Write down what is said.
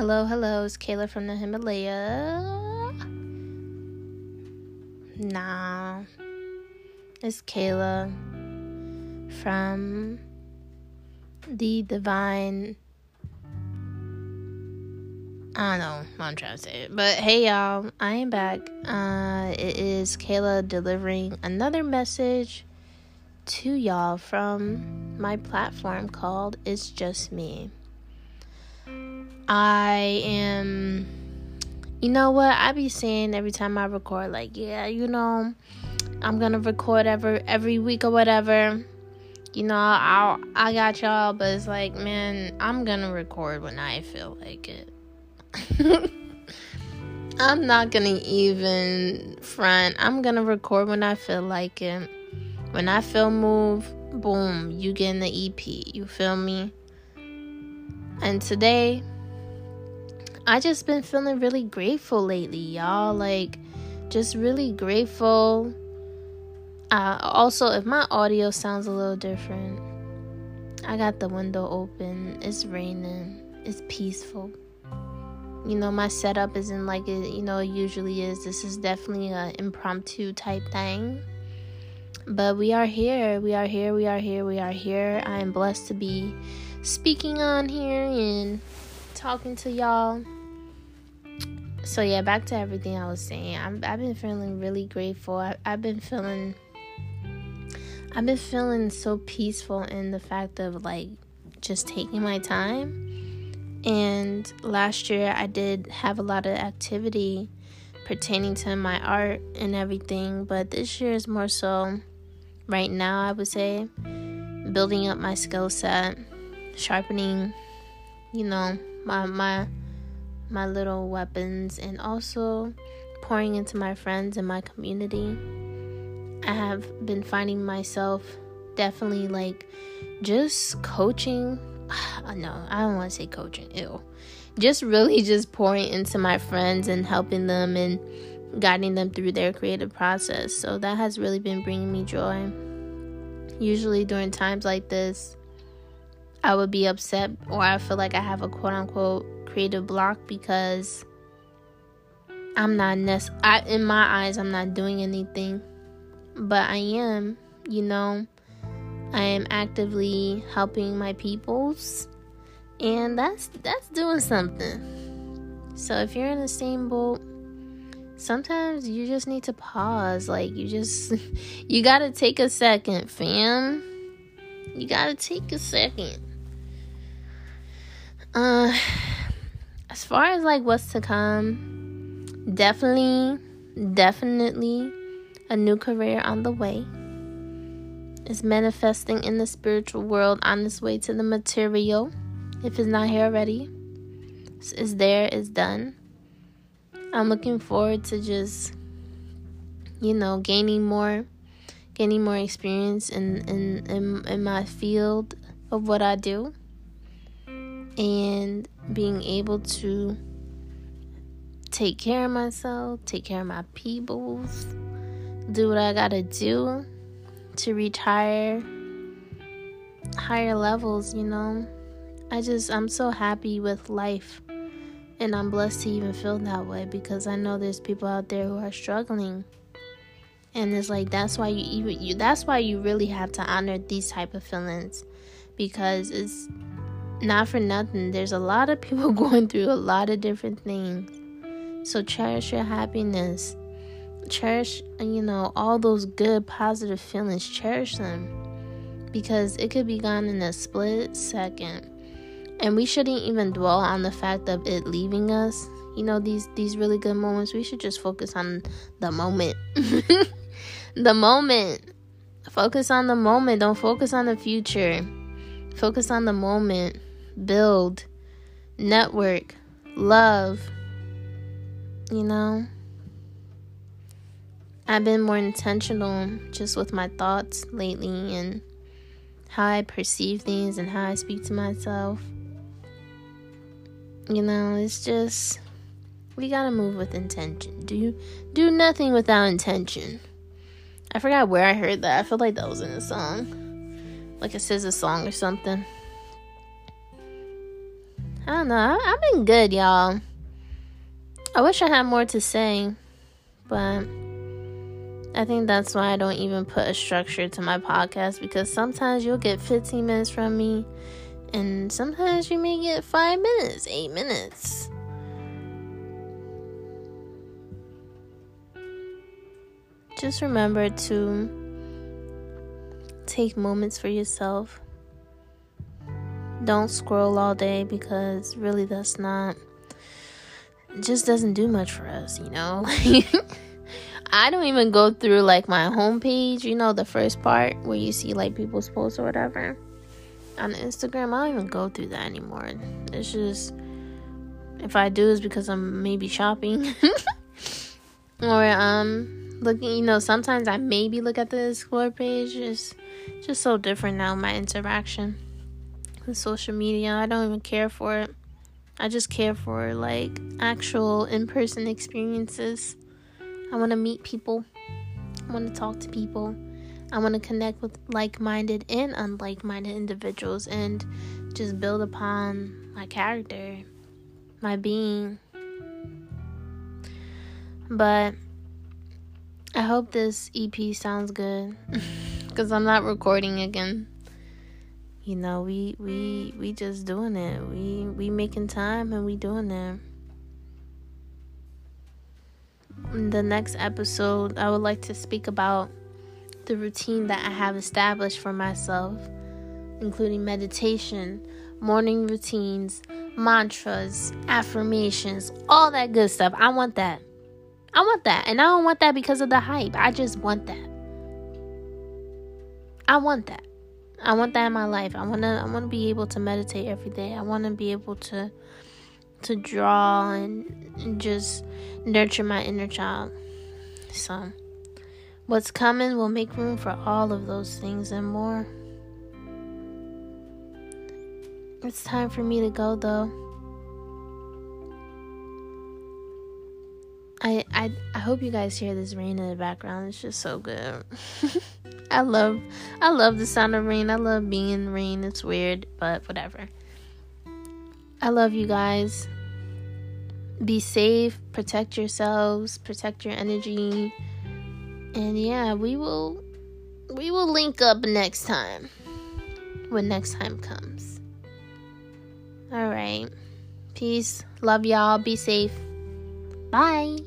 Hello, hello, it's Kayla from the Himalaya. Nah, it's Kayla from the Divine. I don't know what I'm trying to say, but hey, y'all, I am back. Uh, it is Kayla delivering another message to y'all from my platform called It's Just Me. I am, you know what? I be saying every time I record, like, yeah, you know, I'm gonna record every every week or whatever. You know, I I got y'all, but it's like, man, I'm gonna record when I feel like it. I'm not gonna even front. I'm gonna record when I feel like it. When I feel move, boom, you get in the EP. You feel me? And today, I just been feeling really grateful lately, y'all. Like, just really grateful. Uh, also, if my audio sounds a little different, I got the window open. It's raining. It's peaceful. You know, my setup isn't like it, you know, it usually is. This is definitely an impromptu type thing. But we are here. We are here. We are here. We are here. I am blessed to be speaking on here and talking to y'all. So, yeah, back to everything I was saying. i have been feeling really grateful. I, I've been feeling. I've been feeling so peaceful in the fact of like just taking my time. And last year I did have a lot of activity pertaining to my art and everything, but this year is more so right now, I would say, building up my skill set, sharpening, you know, my my my little weapons and also pouring into my friends and my community. I have been finding myself definitely like just coaching. No, I don't want to say coaching. Ew. Just really just pouring into my friends and helping them and guiding them through their creative process. So that has really been bringing me joy. Usually during times like this, I would be upset or I feel like I have a quote unquote creative block because I'm not nec- I, in my eyes I'm not doing anything. But I am, you know, I am actively helping my peoples and that's that's doing something. So if you're in the same boat sometimes you just need to pause. Like, you just, you gotta take a second, fam. You gotta take a second. Uh, as far as like what's to come, definitely, definitely a new career on the way. It's manifesting in the spiritual world on its way to the material. If it's not here already, it's there, it's done. I'm looking forward to just, you know, gaining more, gaining more experience in in in, in my field of what I do, and being able to take care of myself, take care of my peoples, do what I gotta do to retire higher levels, you know. I just I'm so happy with life and I'm blessed to even feel that way because I know there's people out there who are struggling. And it's like that's why you even you that's why you really have to honor these type of feelings because it's not for nothing. There's a lot of people going through a lot of different things. So cherish your happiness. Cherish, you know, all those good positive feelings. Cherish them because it could be gone in a split second and we shouldn't even dwell on the fact of it leaving us you know these these really good moments we should just focus on the moment the moment focus on the moment don't focus on the future focus on the moment build network love you know i've been more intentional just with my thoughts lately and how i perceive things and how i speak to myself you know, it's just we gotta move with intention. Do do nothing without intention. I forgot where I heard that. I feel like that was in a song, like a song or something. I don't know. I, I've been good, y'all. I wish I had more to say, but I think that's why I don't even put a structure to my podcast because sometimes you'll get 15 minutes from me, and sometimes you may get five minutes, eight minutes. Just remember to take moments for yourself. Don't scroll all day because really that's not just doesn't do much for us, you know? I don't even go through like my homepage, you know, the first part where you see like people's posts or whatever on Instagram. I don't even go through that anymore. It's just if I do, is because I'm maybe shopping or um looking. You know, sometimes I maybe look at the explore page. It's just so different now. My interaction social media, I don't even care for it. I just care for like actual in person experiences. I want to meet people. I want to talk to people. I want to connect with like minded and unlike minded individuals and just build upon my character, my being. But I hope this EP sounds good because I'm not recording again you know we we we just doing it. We we making time and we doing it in the next episode i would like to speak about the routine that i have established for myself including meditation morning routines mantras affirmations all that good stuff. I want that. I want that. And i don't want that because of the hype. I just want that. I want that I want that in my life. I want to I want to be able to meditate every day. I want to be able to to draw and, and just nurture my inner child. So, what's coming will make room for all of those things and more. It's time for me to go though. I I I hope you guys hear this rain in the background. It's just so good. I love I love the sound of rain. I love being in rain. It's weird, but whatever. I love you guys. Be safe, protect yourselves, protect your energy. And yeah, we will we will link up next time. When next time comes. All right. Peace. Love y'all. Be safe. Bye.